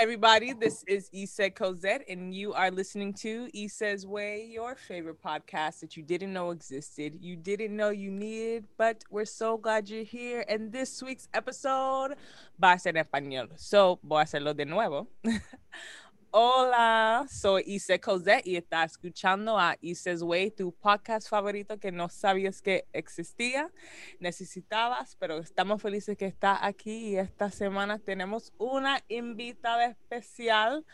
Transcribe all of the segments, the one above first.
everybody. This is Issa Cosette, and you are listening to Issa's Way, your favorite podcast that you didn't know existed, you didn't know you needed, but we're so glad you're here. And this week's episode va a ser en español. So, voy a hacerlo de nuevo. Hola, soy Ise Cosette y estás escuchando a Ise's Way, tu podcast favorito que no sabías que existía, necesitabas, pero estamos felices que está aquí y esta semana tenemos una invitada especial,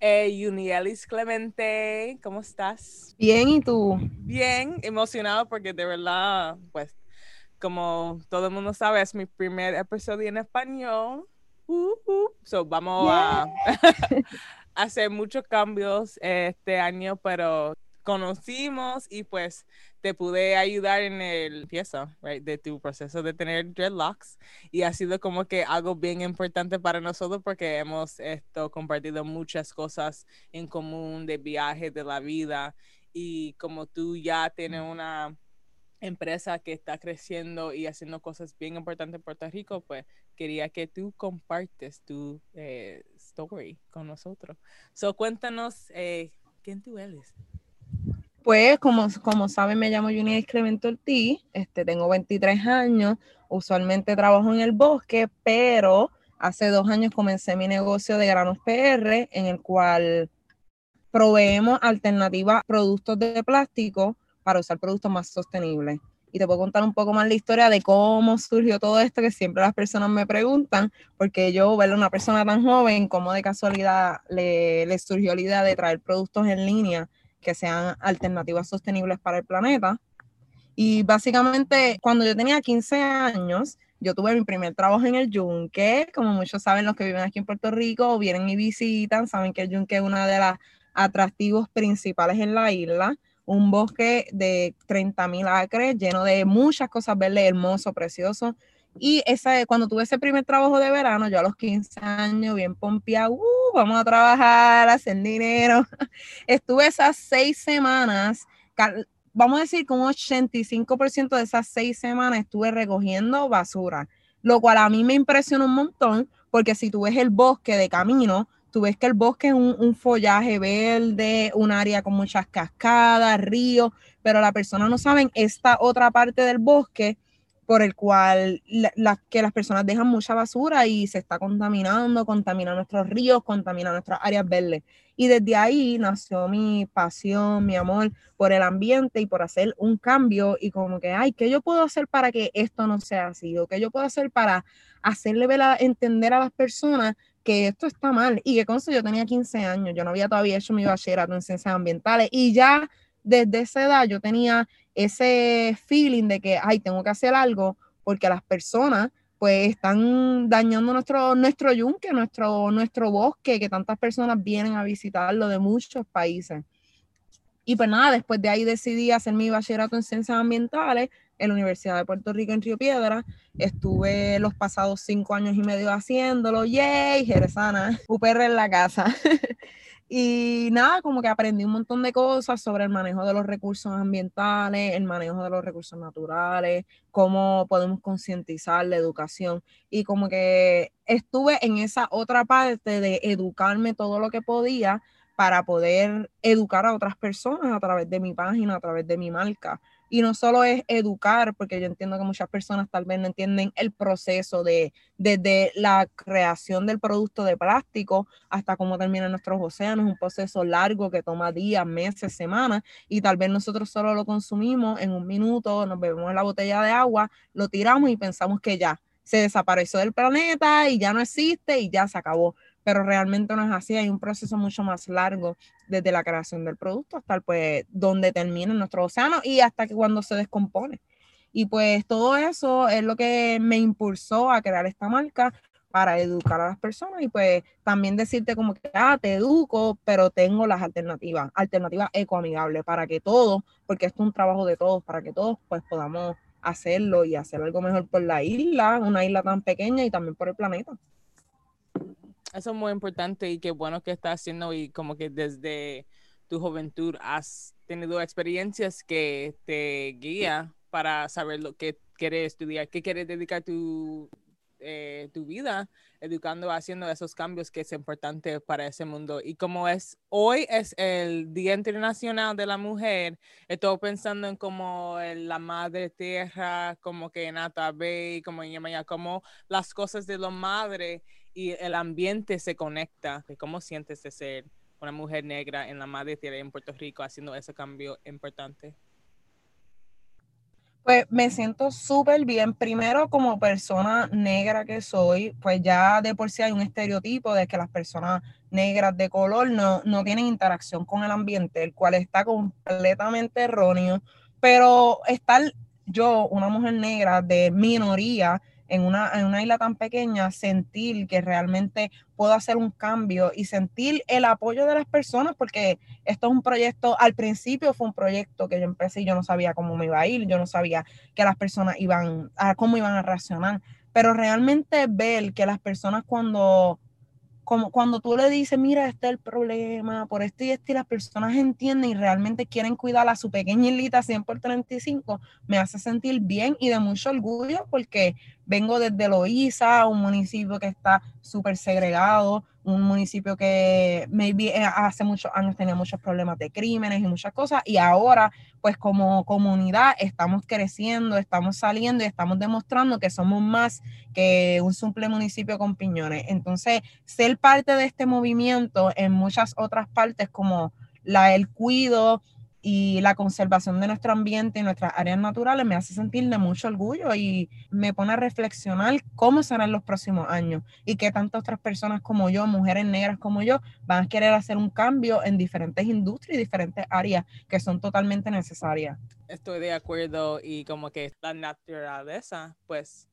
eh, Unielis Clemente. ¿Cómo estás? Bien, ¿y tú? Bien, emocionado porque de verdad, pues, como todo el mundo sabe, es mi primer episodio en español. Uh, uh. So, vamos a hacer muchos cambios este año, pero conocimos y pues te pude ayudar en el pieza de tu proceso de tener dreadlocks y ha sido como que algo bien importante para nosotros porque hemos esto compartido muchas cosas en común de viajes de la vida y como tú ya tienes una empresa que está creciendo y haciendo cosas bien importantes en Puerto Rico, pues quería que tú compartes tu eh, story con nosotros. So, cuéntanos eh, quién tú eres. Pues, como, como saben, me llamo Junia Excremento Ortiz, este, tengo 23 años, usualmente trabajo en el bosque, pero hace dos años comencé mi negocio de granos PR, en el cual proveemos alternativas productos de plástico para usar productos más sostenibles y te puedo contar un poco más la historia de cómo surgió todo esto, que siempre las personas me preguntan, porque yo, ver una persona tan joven, cómo de casualidad le, le surgió la idea de traer productos en línea que sean alternativas sostenibles para el planeta. Y básicamente, cuando yo tenía 15 años, yo tuve mi primer trabajo en el yunque, como muchos saben los que viven aquí en Puerto Rico, vienen y visitan, saben que el yunque es uno de los atractivos principales en la isla un bosque de 30.000 acres lleno de muchas cosas verdes, hermoso, precioso. Y esa, cuando tuve ese primer trabajo de verano, yo a los 15 años, bien pompeado, uh, vamos a trabajar, a hacer dinero. Estuve esas seis semanas, vamos a decir que un 85% de esas seis semanas estuve recogiendo basura, lo cual a mí me impresionó un montón, porque si tú ves el bosque de camino, tú ves que el bosque es un, follaje verde, un área con muchas cascadas, ríos, pero la persona no sabe esta otra parte del bosque por el cual que las personas dejan mucha basura y se está contaminando, contamina nuestros ríos, contamina nuestras áreas verdes. Y desde ahí nació mi pasión, mi amor por el ambiente y por hacer un cambio y como que, ay, ¿qué yo puedo hacer para que esto no sea así? ¿O qué yo puedo hacer para hacerle entender a las personas que esto está mal y que con eso yo tenía 15 años, yo no había todavía hecho mi bachillerato en ciencias ambientales y ya desde esa edad yo tenía ese feeling de que, ay, tengo que hacer algo porque las personas pues están dañando nuestro, nuestro yunque, nuestro, nuestro bosque, que tantas personas vienen a visitarlo de muchos países. Y pues nada, después de ahí decidí hacer mi bachillerato en ciencias ambientales en la Universidad de Puerto Rico en Río Piedra. Estuve los pasados cinco años y medio haciéndolo. ¡Yay! Jerezana, UPR en la casa. y nada, como que aprendí un montón de cosas sobre el manejo de los recursos ambientales, el manejo de los recursos naturales, cómo podemos concientizar la educación. Y como que estuve en esa otra parte de educarme todo lo que podía para poder educar a otras personas a través de mi página, a través de mi marca. Y no solo es educar, porque yo entiendo que muchas personas tal vez no entienden el proceso de desde la creación del producto de plástico hasta cómo terminan nuestros océanos, un proceso largo que toma días, meses, semanas, y tal vez nosotros solo lo consumimos en un minuto, nos bebemos la botella de agua, lo tiramos y pensamos que ya se desapareció del planeta y ya no existe y ya se acabó pero realmente no es así, hay un proceso mucho más largo desde la creación del producto hasta pues donde termina nuestro océano y hasta que cuando se descompone. Y pues todo eso es lo que me impulsó a crear esta marca para educar a las personas y pues también decirte como que, ah, te educo, pero tengo las alternativas, alternativas ecoamigables para que todos, porque esto es un trabajo de todos, para que todos pues podamos hacerlo y hacer algo mejor por la isla, una isla tan pequeña y también por el planeta. Eso es muy importante y qué bueno que estás haciendo y como que desde tu juventud has tenido experiencias que te guía para saber lo que quieres estudiar, qué quieres dedicar tu eh, tu vida educando, haciendo esos cambios que es importante para ese mundo. Y como es hoy es el Día Internacional de la Mujer, estoy pensando en como la madre tierra, como que Nata Bay, como Yamaya, como las cosas de la madre y el ambiente se conecta. ¿Cómo sientes de ser una mujer negra en la madre tierra en Puerto Rico haciendo ese cambio importante? Pues me siento súper bien. Primero, como persona negra que soy, pues ya de por sí hay un estereotipo de que las personas negras de color no, no tienen interacción con el ambiente, el cual está completamente erróneo. Pero estar yo, una mujer negra de minoría, en una, en una isla tan pequeña, sentir que realmente puedo hacer un cambio y sentir el apoyo de las personas, porque esto es un proyecto, al principio fue un proyecto que yo empecé y yo no sabía cómo me iba a ir, yo no sabía que las personas iban a, cómo iban a reaccionar, pero realmente ver que las personas cuando como cuando tú le dices, mira, este es el problema, por esto y esto, y las personas entienden y realmente quieren cuidar a su pequeña islita 100 por 35, me hace sentir bien y de mucho orgullo porque vengo desde Loíza, un municipio que está súper segregado, un municipio que maybe eh, hace muchos años tenía muchos problemas de crímenes y muchas cosas, y ahora pues como comunidad estamos creciendo, estamos saliendo y estamos demostrando que somos más que un simple municipio con piñones. Entonces, ser parte de este movimiento en muchas otras partes como la el cuido, y la conservación de nuestro ambiente y nuestras áreas naturales me hace sentir de mucho orgullo y me pone a reflexionar cómo serán los próximos años y que tantas otras personas como yo, mujeres negras como yo, van a querer hacer un cambio en diferentes industrias y diferentes áreas que son totalmente necesarias. Estoy de acuerdo y como que la naturaleza, pues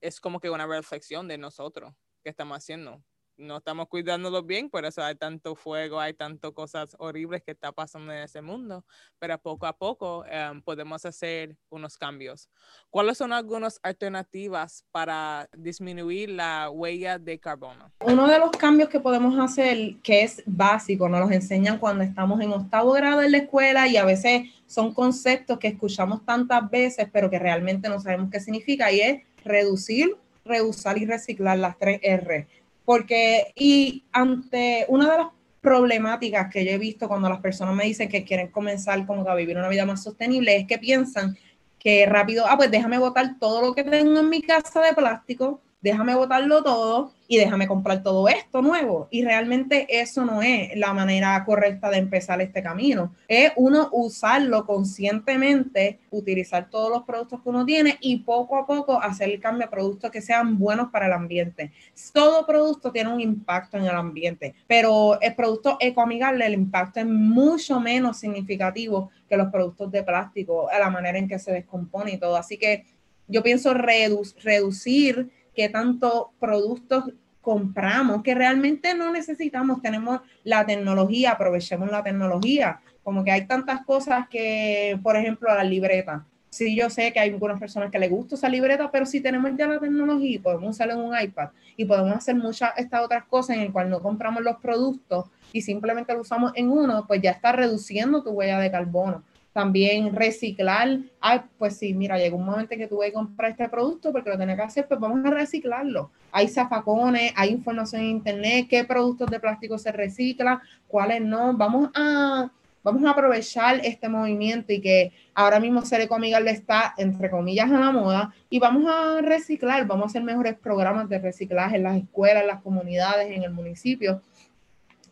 es como que una reflexión de nosotros que estamos haciendo no estamos cuidándolos bien, por eso hay tanto fuego, hay tantas cosas horribles que está pasando en ese mundo, pero poco a poco em, podemos hacer unos cambios. ¿Cuáles son algunas alternativas para disminuir la huella de carbono? Uno de los cambios que podemos hacer, que es básico, nos los enseñan cuando estamos en octavo grado en la escuela y a veces son conceptos que escuchamos tantas veces, pero que realmente no sabemos qué significa, y es reducir, reusar y reciclar las tres R porque, y ante una de las problemáticas que yo he visto cuando las personas me dicen que quieren comenzar como a vivir una vida más sostenible es que piensan que rápido, ah, pues déjame botar todo lo que tengo en mi casa de plástico, déjame botarlo todo y déjame comprar todo esto nuevo. Y realmente eso no es la manera correcta de empezar este camino. Es uno usarlo conscientemente, utilizar todos los productos que uno tiene y poco a poco hacer el cambio a productos que sean buenos para el ambiente. Todo producto tiene un impacto en el ambiente, pero el producto ecoamigable, el impacto es mucho menos significativo que los productos de plástico, a la manera en que se descompone y todo. Así que yo pienso reducir qué tanto productos compramos que realmente no necesitamos. Tenemos la tecnología, aprovechemos la tecnología. Como que hay tantas cosas que, por ejemplo, la libreta. Sí, yo sé que hay algunas personas que les gusta esa libreta, pero si tenemos ya la tecnología y podemos usarla en un iPad y podemos hacer muchas estas otras cosas en el cual no compramos los productos y simplemente lo usamos en uno, pues ya está reduciendo tu huella de carbono también reciclar. Ay, pues sí, mira, llegó un momento en que tuve que comprar este producto porque lo tenía que hacer, pues vamos a reciclarlo. Hay zafacones, hay información en internet, qué productos de plástico se reciclan, cuáles no. Vamos a, vamos a aprovechar este movimiento y que ahora mismo Ser le está, entre comillas, a la moda y vamos a reciclar, vamos a hacer mejores programas de reciclaje en las escuelas, en las comunidades, en el municipio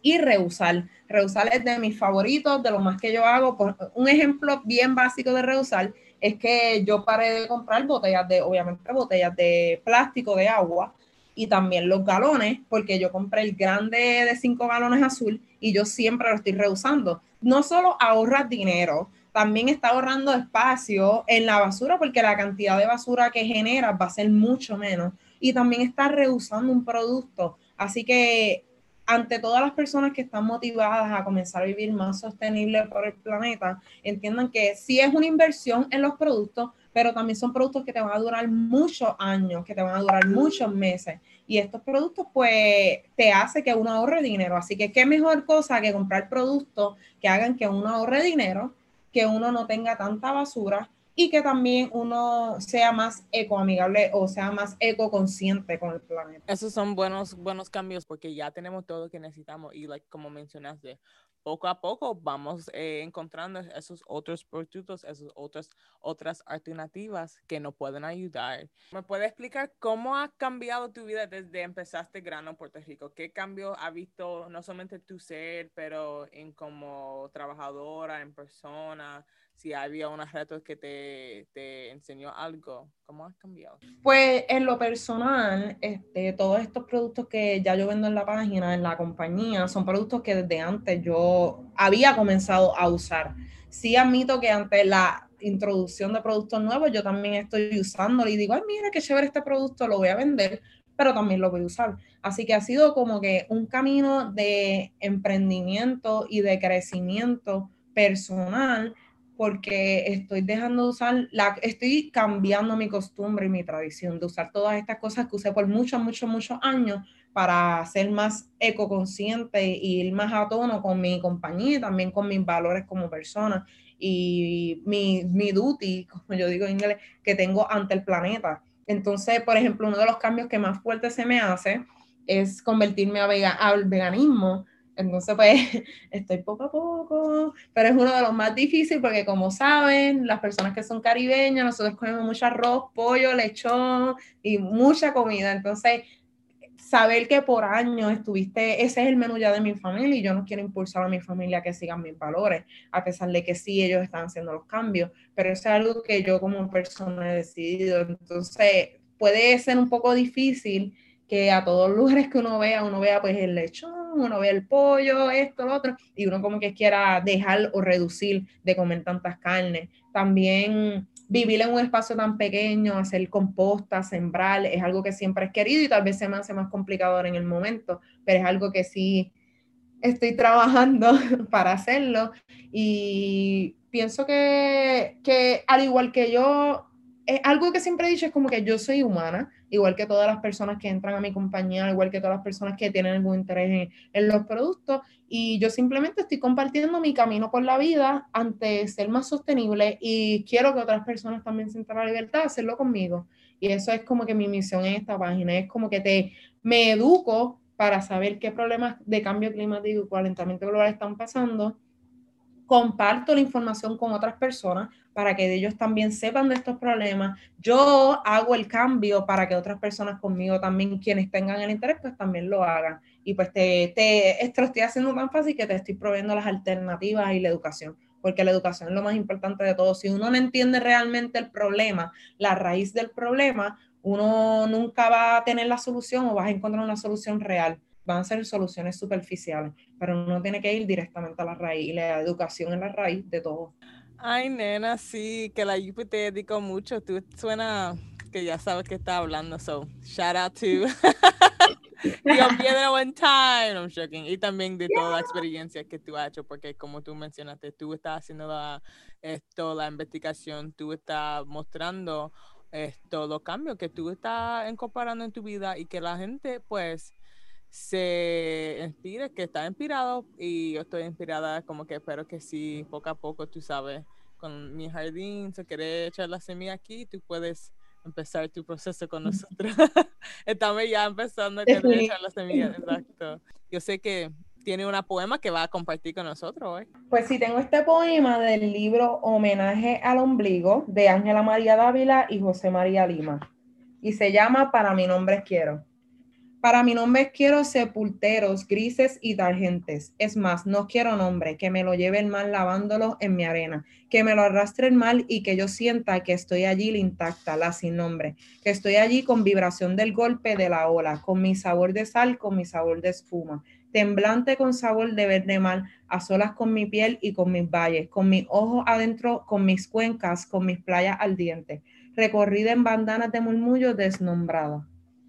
y reusar. Reusar es de mis favoritos, de lo más que yo hago. un ejemplo bien básico de reusar es que yo paré de comprar botellas de, obviamente, botellas de plástico de agua y también los galones, porque yo compré el grande de 5 galones azul y yo siempre lo estoy reusando. No solo ahorras dinero, también está ahorrando espacio en la basura porque la cantidad de basura que genera va a ser mucho menos y también está reusando un producto. Así que ante todas las personas que están motivadas a comenzar a vivir más sostenible por el planeta, entiendan que sí es una inversión en los productos, pero también son productos que te van a durar muchos años, que te van a durar muchos meses. Y estos productos, pues, te hace que uno ahorre dinero. Así que qué mejor cosa que comprar productos que hagan que uno ahorre dinero, que uno no tenga tanta basura y que también uno sea más ecoamigable o sea más ecoconsciente con el planeta. Esos son buenos, buenos cambios porque ya tenemos todo lo que necesitamos y like, como mencionaste, poco a poco vamos eh, encontrando esos otros productos, esas otras, otras alternativas que nos pueden ayudar. ¿Me puedes explicar cómo ha cambiado tu vida desde empezaste Grano Puerto Rico? ¿Qué cambio ha visto no solamente tu ser, pero en como trabajadora, en persona? Si había unos retos que te, te, enseñó algo, ¿cómo has cambiado? Pues en lo personal, este, todos estos productos que ya yo vendo en la página, en la compañía, son productos que desde antes yo había comenzado a usar. Sí admito que ante la introducción de productos nuevos, yo también estoy usándolo y digo, ay, mira qué chévere este producto, lo voy a vender, pero también lo voy a usar. Así que ha sido como que un camino de emprendimiento y de crecimiento personal porque estoy dejando de usar, la, estoy cambiando mi costumbre y mi tradición de usar todas estas cosas que usé por muchos, muchos, muchos años para ser más ecoconsciente y ir más a tono con mi compañía y también con mis valores como persona y mi, mi duty, como yo digo en inglés, que tengo ante el planeta. Entonces, por ejemplo, uno de los cambios que más fuerte se me hace es convertirme a al veganismo entonces, pues, estoy poco a poco, pero es uno de los más difíciles porque, como saben, las personas que son caribeñas, nosotros comemos mucho arroz, pollo, lechón y mucha comida. Entonces, saber que por años estuviste, ese es el menú ya de mi familia y yo no quiero impulsar a mi familia a que sigan mis valores, a pesar de que sí, ellos están haciendo los cambios, pero eso es algo que yo como persona he decidido. Entonces, puede ser un poco difícil que a todos los lugares que uno vea, uno vea pues el lechón, uno ve el pollo, esto, lo otro, y uno como que quiera dejar o reducir de comer tantas carnes. También vivir en un espacio tan pequeño, hacer composta, sembrar, es algo que siempre he querido y tal vez se me hace más complicado en el momento, pero es algo que sí estoy trabajando para hacerlo y pienso que, que al igual que yo, es algo que siempre he dicho es como que yo soy humana, igual que todas las personas que entran a mi compañía, igual que todas las personas que tienen algún interés en, los productos. Y yo simplemente estoy compartiendo mi camino por la vida ante ser más sostenible y quiero que otras personas también sientan la libertad de hacerlo conmigo. Y eso es como que mi misión en esta página, es como que te, me educo para saber qué problemas de cambio climático y calentamiento global están pasando comparto la información con otras personas para que ellos también sepan de estos problemas. Yo hago el cambio para que otras personas conmigo también, quienes tengan el interés, pues también lo hagan. Y pues te, te, esto lo estoy haciendo tan fácil que te estoy proveyendo las alternativas y la educación, porque la educación es lo más importante de todo. Si uno no entiende realmente el problema, la raíz del problema, uno nunca va a tener la solución o vas a encontrar una solución real van a ser soluciones superficiales, pero uno tiene que ir directamente a la raíz y la educación es la raíz de todo. Ay, nena, sí, que la UP te dedicó mucho. Tú suena que ya sabes que está hablando, so shout out to Piedra One Time, I'm joking. Y también de toda la experiencia que tú has hecho, porque como tú mencionaste, tú estás haciendo la, esto, la investigación, tú estás mostrando esto, los cambios que tú estás incorporando en tu vida y que la gente, pues, se inspire, que está inspirado y yo estoy inspirada, como que espero que sí, poco a poco, tú sabes, con mi jardín, si quieres echar la semilla aquí, tú puedes empezar tu proceso con nosotros. Estamos ya empezando a echar la semilla, exacto. Yo sé que tiene una poema que va a compartir con nosotros hoy. Pues sí, tengo este poema del libro Homenaje al Ombligo de Ángela María Dávila y José María Lima. Y se llama Para mi nombre quiero. Para mi nombre quiero sepulteros grises y targentes. Es más, no quiero nombre, que me lo lleve el mal lavándolo en mi arena, que me lo arrastre el mal y que yo sienta que estoy allí intacta, la sin nombre, que estoy allí con vibración del golpe de la ola, con mi sabor de sal, con mi sabor de espuma, temblante con sabor de verde mal, a solas con mi piel y con mis valles, con mis ojos adentro, con mis cuencas, con mis playas ardientes, recorrida en bandanas de murmullo desnombrada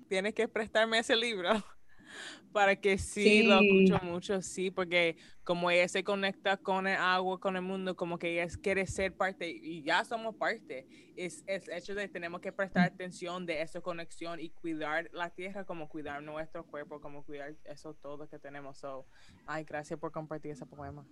tienes que prestarme ese libro para que sí, lo escucho mucho, sí, porque como ella se conecta con el agua, con el mundo, como que ella quiere ser parte y ya somos parte. Es el hecho de tenemos que prestar atención de esa conexión y cuidar la tierra como cuidar nuestro cuerpo, como cuidar eso todo que tenemos. So, ay, gracias por compartir ese poema.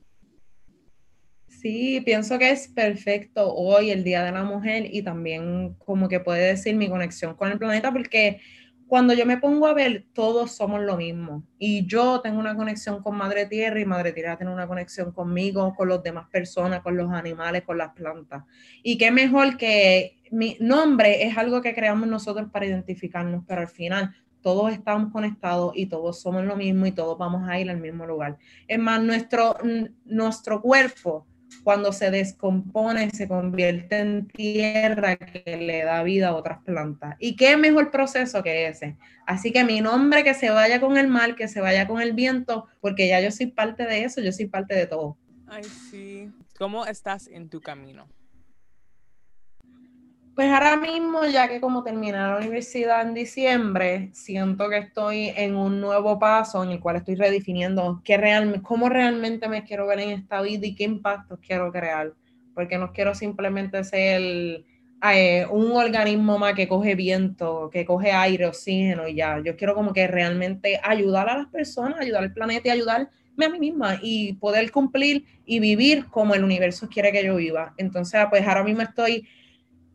Sí, pienso que es perfecto hoy, el Día de la Mujer, y también como que puede decir mi conexión con el planeta, porque cuando yo me pongo a ver, todos somos lo mismo. Y yo tengo una conexión con Madre Tierra y Madre Tierra tiene una conexión conmigo, con las demás personas, con los animales, con las plantas. Y qué mejor que mi nombre es algo que creamos nosotros para identificarnos, pero al final todos estamos conectados y todos somos lo mismo y todos vamos a ir al mismo lugar. Es más, nuestro, nuestro cuerpo cuando se descompone, se convierte en tierra que le da vida a otras plantas. ¿Y qué mejor proceso que ese? Así que mi nombre que se vaya con el mar, que se vaya con el viento, porque ya yo soy parte de eso, yo soy parte de todo. Ay, sí. ¿Cómo estás en tu camino? Pues ahora mismo, ya que como terminé la universidad en diciembre, siento que estoy en un nuevo paso en el cual estoy redefiniendo qué real, cómo realmente me quiero ver en esta vida y qué impactos quiero crear. Porque no quiero simplemente ser eh, un organismo más que coge viento, que coge aire, oxígeno y ya. Yo quiero como que realmente ayudar a las personas, ayudar al planeta y ayudarme a mí misma y poder cumplir y vivir como el universo quiere que yo viva. Entonces, pues ahora mismo estoy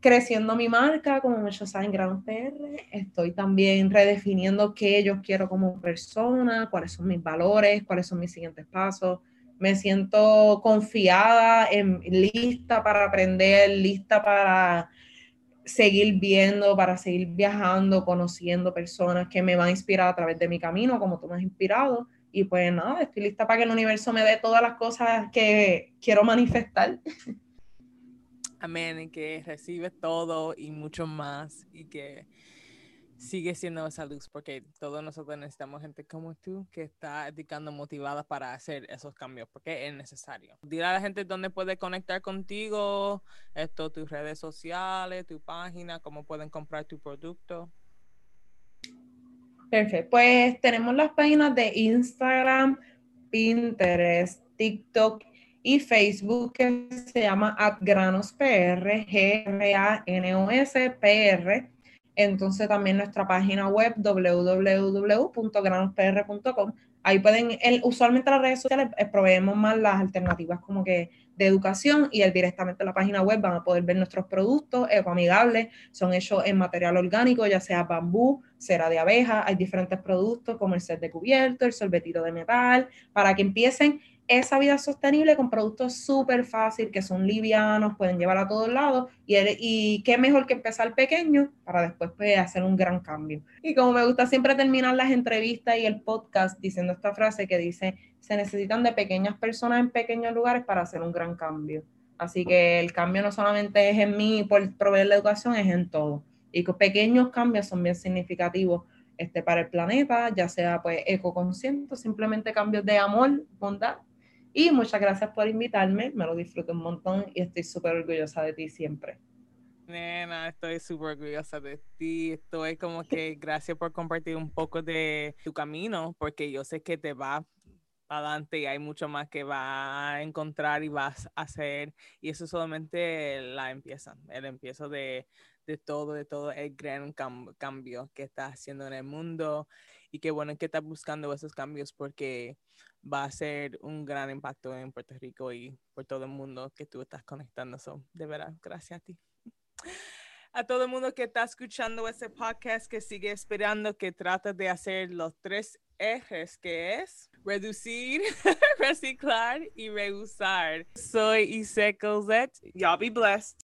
creciendo mi marca, como muchos saben, Gran PR. Estoy también redefiniendo qué yo quiero como persona, cuáles son mis valores, cuáles son mis siguientes pasos. Me siento confiada, en, lista para aprender, lista para seguir viendo, para seguir viajando, conociendo personas que me van a inspirar a través de mi camino, como tú me has inspirado. Y pues nada, estoy lista para que el universo me dé todas las cosas que quiero manifestar. Amén, que recibe todo y mucho más y que sigue siendo esa luz porque todos nosotros necesitamos gente como tú que está dedicando motivada para hacer esos cambios porque es necesario. Dile a la gente dónde puede conectar contigo, esto, tus redes sociales, tu página, cómo pueden comprar tu producto. Perfecto, pues tenemos las páginas de Instagram, Pinterest, TikTok y Facebook que se llama AtGranosPR, G-R-A-N-O-S-P-R. Entonces también nuestra página web www.granospr.com. Ahí pueden, el, usualmente las redes sociales eh, proveemos más las alternativas como que de educación y el, directamente en la página web van a poder ver nuestros productos ecoamigables, son hechos en material orgánico, ya sea bambú, cera de abeja, hay diferentes productos como el set de cubierto, el sorbetito de metal, para que empiecen esa vida sostenible con productos súper fácil, que son livianos, pueden llevar a todos lados y, qué mejor que empezar pequeño para después pues, hacer un gran cambio. Y como me gusta siempre terminar las entrevistas y el podcast diciendo esta frase que dice, se necesitan de pequeñas personas en pequeños lugares para hacer un gran cambio. Así que el cambio no solamente es en mí por proveer la educación, es en todo. Y que pequeños cambios son bien significativos este, para el planeta, ya sea pues ecoconsciente, simplemente cambios de amor, bondad y muchas gracias por invitarme, me lo disfruto un montón y estoy súper orgullosa de ti siempre. Nena, estoy súper orgullosa de ti. Estoy como que gracias por compartir un poco de tu camino, porque yo sé que te va adelante y hay mucho más que va a encontrar y vas a hacer. Y eso solamente la empieza, el empiezo de, de todo, de todo el gran cambio que estás haciendo en el mundo. Y qué bueno que estás buscando esos cambios porque va a ser un gran impacto en Puerto Rico y por todo el mundo que tú estás conectando. de verdad, gracias a ti. A todo el mundo que está escuchando este podcast, que sigue esperando, que trata de hacer los tres ejes, que es reducir, reciclar y reusar. Soy Ise Cosette. Y'all be blessed.